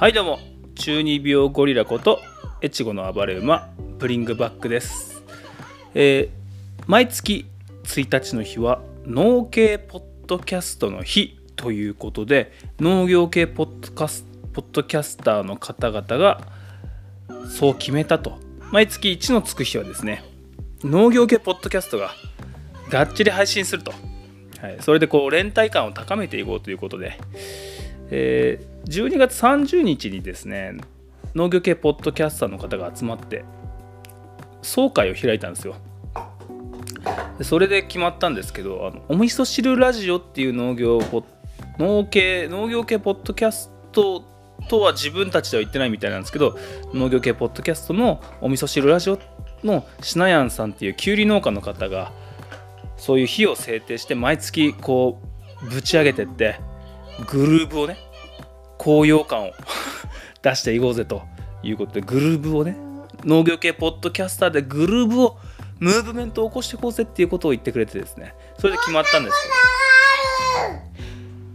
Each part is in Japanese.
はいどうも。中二病ゴリラこと越後の暴れ馬ブリングバックです、えー毎月1日の日は農系ポッドキャストの日ということで農業系ポッドカスポッドキャスターの方々がそう決めたと。毎月1のつく日はですね農業系ポッドキャストががっちり配信すると、はい、それでこう連帯感を高めていこうということで、えー12月30日にですね農業系ポッドキャスターの方が集まって総会を開いたんですよ。それで決まったんですけどあのお味噌汁ラジオっていう農業ポ農系農業系ポッドキャストとは自分たちでは言ってないみたいなんですけど農業系ポッドキャストのお味噌汁ラジオのしなやんさんっていうきゅうり農家の方がそういう日を制定して毎月こうぶち上げてってグルーブをね高揚感を 出していこうぜということでグルーブをね農業系ポッドキャスターでグルーブをムーブメントを起こしていこうぜっていうことを言ってくれてですね。それで決まったんですよ。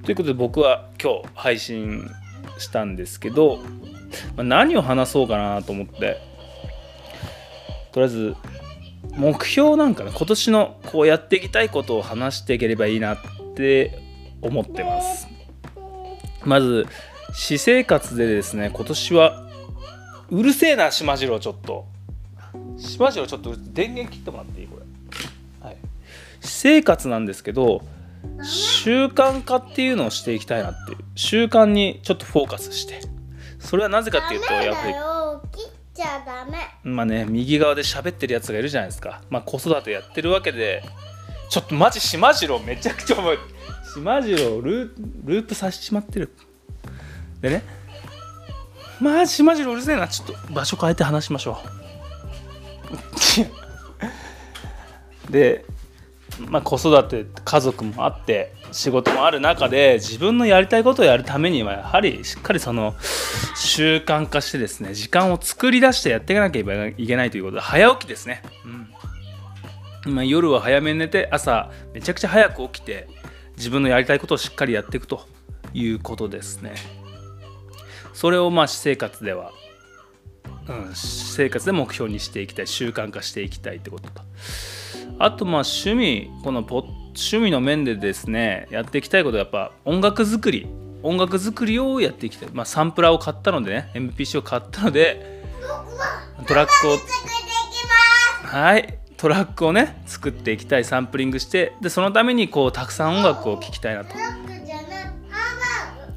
ということで僕は今日配信したんですけど、ま何を話そうかなと思ってとりあえず目標なんかね今年のこうやっていきたいことを話していければいいなって思ってます。まず私生活でですね今年はうるせえな島次郎ちょっと。島次郎ちょっと電源切ってもらっていい？これ。はい。私生活なんですけど習慣化っていうのをしていきたいなっていう。習慣にちょっとフォーカスして。それはなぜかっていうとやっぱり。ちゃダメ。まあね右側で喋ってるやつがいるじゃないですか。まあ子育てやってるわけでちょっとマジ島次郎めちゃくちゃ重い島次郎ルループさせちまってる。でね。まあ島次郎うるせえな。ちょっと場所変えて話しましょう。でまあ子育て家族もあって仕事もある中で自分のやりたいことをやるためにはやはりしっかりその習慣化してですね時間を作り出してやっていかなければいけないということで早起きですね、うん。まあ、夜は早めに寝て朝めちゃくちゃ早く起きて自分のやりたいことをしっかりやっていくということですね。それをまあ私生活では、うん、私生活で目標にしていきたい習慣化していきたいってことと。あとまあ趣味このポッ趣味の面でですねやっていきたいことはやっぱ音楽作り。音楽作りをやっていきたい、まあ、サンプラーを買ったのでね MPC を買ったのでトラックを作っていきまはいトラックをね作っていきたいサンプリングしてでそのためにこうたくさん音楽を聴きたいなと。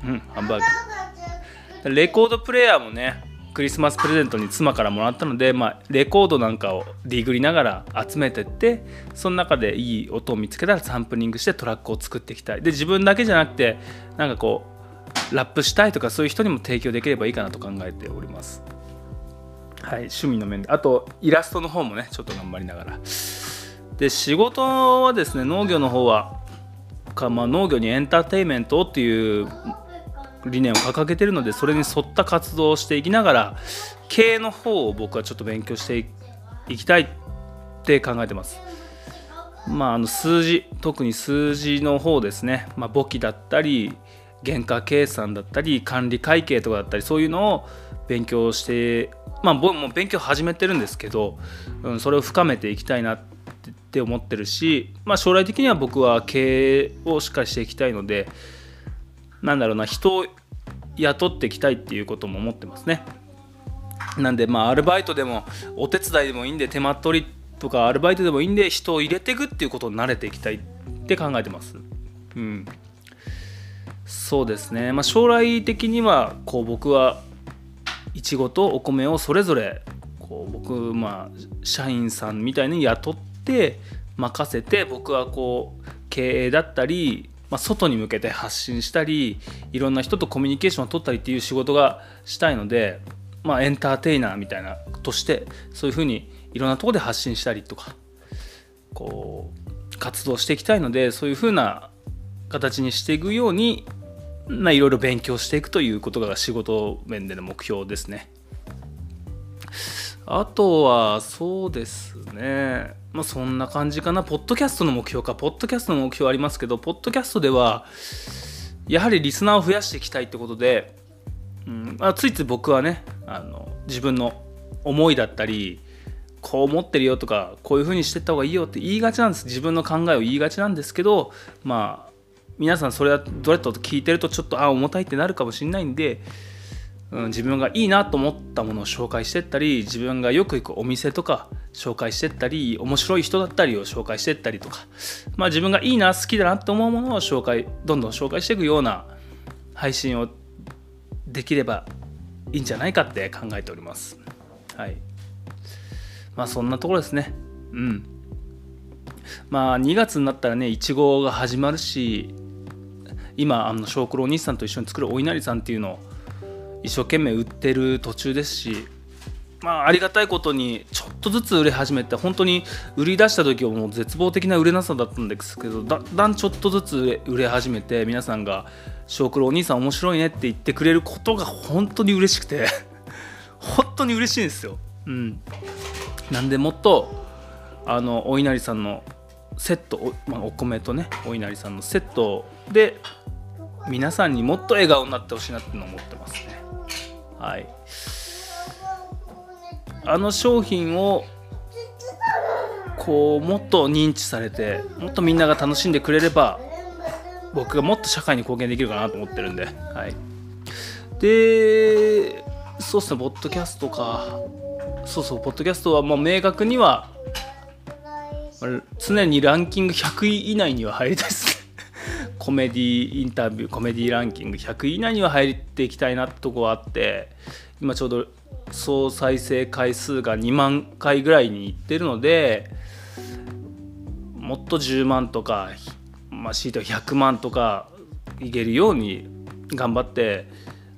うんハンバーグ。ハンバーグ。レコードプレーヤーもねクリスマスプレゼントに妻からもらったので、まあ、レコードなんかをディグりながら集めてってその中でいい音を見つけたらサンプリングしてトラックを作っていきたい。で自分だけじゃなくてなんかこうラップしたいとかそういう人にも提供できればいいかなと考えておりますはい趣味の面で。あとイラストの方もねちょっと頑張りながら。で仕事はですね農業の方はか、まあ、農業にエンターテインメントっていう理念を掲げてるのでそれに沿った活動をしていきながら経営の方を僕はちょっと勉強していきたいって考えてます。まあ、あの数字特に数字の方ですね、まあ、簿記だったり原価計算だったり管理会計とかだったりそういうのを勉強してまあ僕も勉強始めてるんですけど、うん、それを深めていきたいなって思ってるし、まあ、将来的には僕は経営をしっかりしていきたいのでなんだろうな人を雇っていきたいっていうことも思ってますね。なんでまあアルバイトでもお手伝いでもいいんで手間取りとかアルバイトでもいいんで人を入れていくっていうことに慣れていきたいって考えてます。うん、そうですね、まあ、将来的にはこう僕はいちごとお米をそれぞれこう僕まあ社員さんみたいに雇って任せて僕はこう経営だったりまあ、外に向けて発信したりいろんな人とコミュニケーションを取ったりっていう仕事がしたいので、まあ、エンターテイナーみたいなとしてそういうふうにいろんなとこで発信したりとかこう活動していきたいのでそういうふうな形にしていくようにまあいろいろ勉強していくということが仕事面での目標ですね。あとはそうですね。まあそんな感じかな。ポッドキャストの目標か。ポッドキャストの目標ありますけどポッドキャストではやはりリスナーを増やしていきたいってことでうんまあ、ついつい僕はねあの自分の思いだったりこう思ってるよとかこういう風にしてった方がいいよって言いがちなんです。自分の考えを言いがちなんですけどまあ皆さんそれはどれと聞いてるとちょっとあ重たいってなるかもしれないんで、うん、自分がいいなと思ったものを紹介してったり自分がよく行くお店とか紹介してったり面白い人だったりを紹介してったりとか、まあ、自分がいいな好きだなと思うものを紹介どんどん紹介していくような配信をできればいいんじゃないかって考えております。はい。まあそんなところですね。うん。まあ2月になったらねいちごが始まるし今あの小九郎日産と一緒に作るお稲荷さんっていうのを一生懸命売ってる途中ですしまあ、ありがたいことにちょっとずつ売れ始めて本当に売り出した時はもう絶望的な売れなさだったんですけどだんだんちょっとずつ売れ始めて皆さんが「小九郎お兄さん面白いね」って言ってくれることが本当に嬉しくて 本当に嬉しいんですよ。うん、なんでもっとあのお稲荷さんのセットお,、まあ、お米とねお稲荷さんのセットで皆さんにもっと笑顔になってほしいなっての思ってますね。はい。あの商品をこうもっと認知されてもっとみんなが楽しんでくれれば僕がもっと社会に貢献できるかなと思ってるんで、はい、でそうっすねポッドキャストか。そうそうポッドキャストはもう明確には常にランキング100位以内には入りたいですね。コメディインタビューコメディランキング100位以内には入っていきたいなってとこがあって今ちょうど総再生回数が2万回ぐらいにいってるのでもっと10万とか、まあ、シート100万とかいけるように頑張って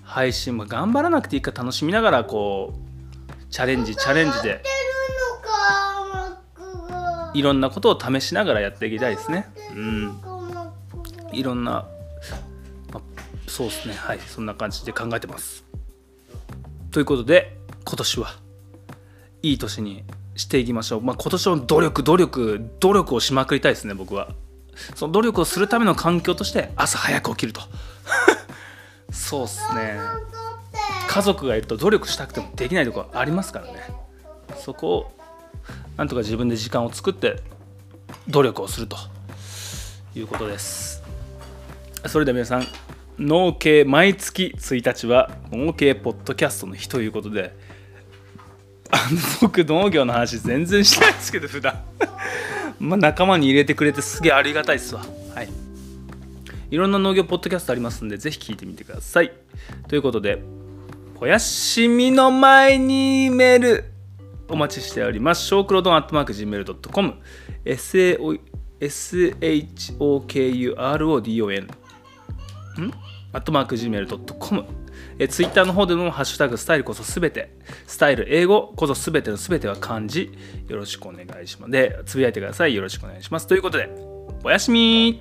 配信も頑張らなくていいか楽しみながらこうチャレンジチャレンジでいろんなことを試しながらやっていきたいですね。うん、いろんな、ま、そうですねはいそんな感じで考えてます。ということで今年はいい年にしていきましょう。まあ、今年の努力努力努力をしまくりたいですね僕は。その努力をするための環境として朝早く起きると。そうっすね。家族がいると努力したくてもできないとこありますからね。そこをなんとか自分で時間を作って努力をするということです。それでは皆さん農系毎月1日は農系ポッドキャストの日ということで僕農業の話全然しないですけど普段。まあ仲間に入れてくれてすげえありがたいですわ。はい。いろんな農業ポッドキャストありますんでぜひ聞いてみてください。ということでおやしみの前にメールお待ちしております。ショークロドアットマーク Gmail.com SHOKURODON ん？アットマーク Gmail.com え Twitter の方でもハッシュタグスタイルこそすべて。スタイル英語こそすべてのすべては漢字。よろしくお願いします。でつぶやいてください。よろしくお願いします。ということでおやすみ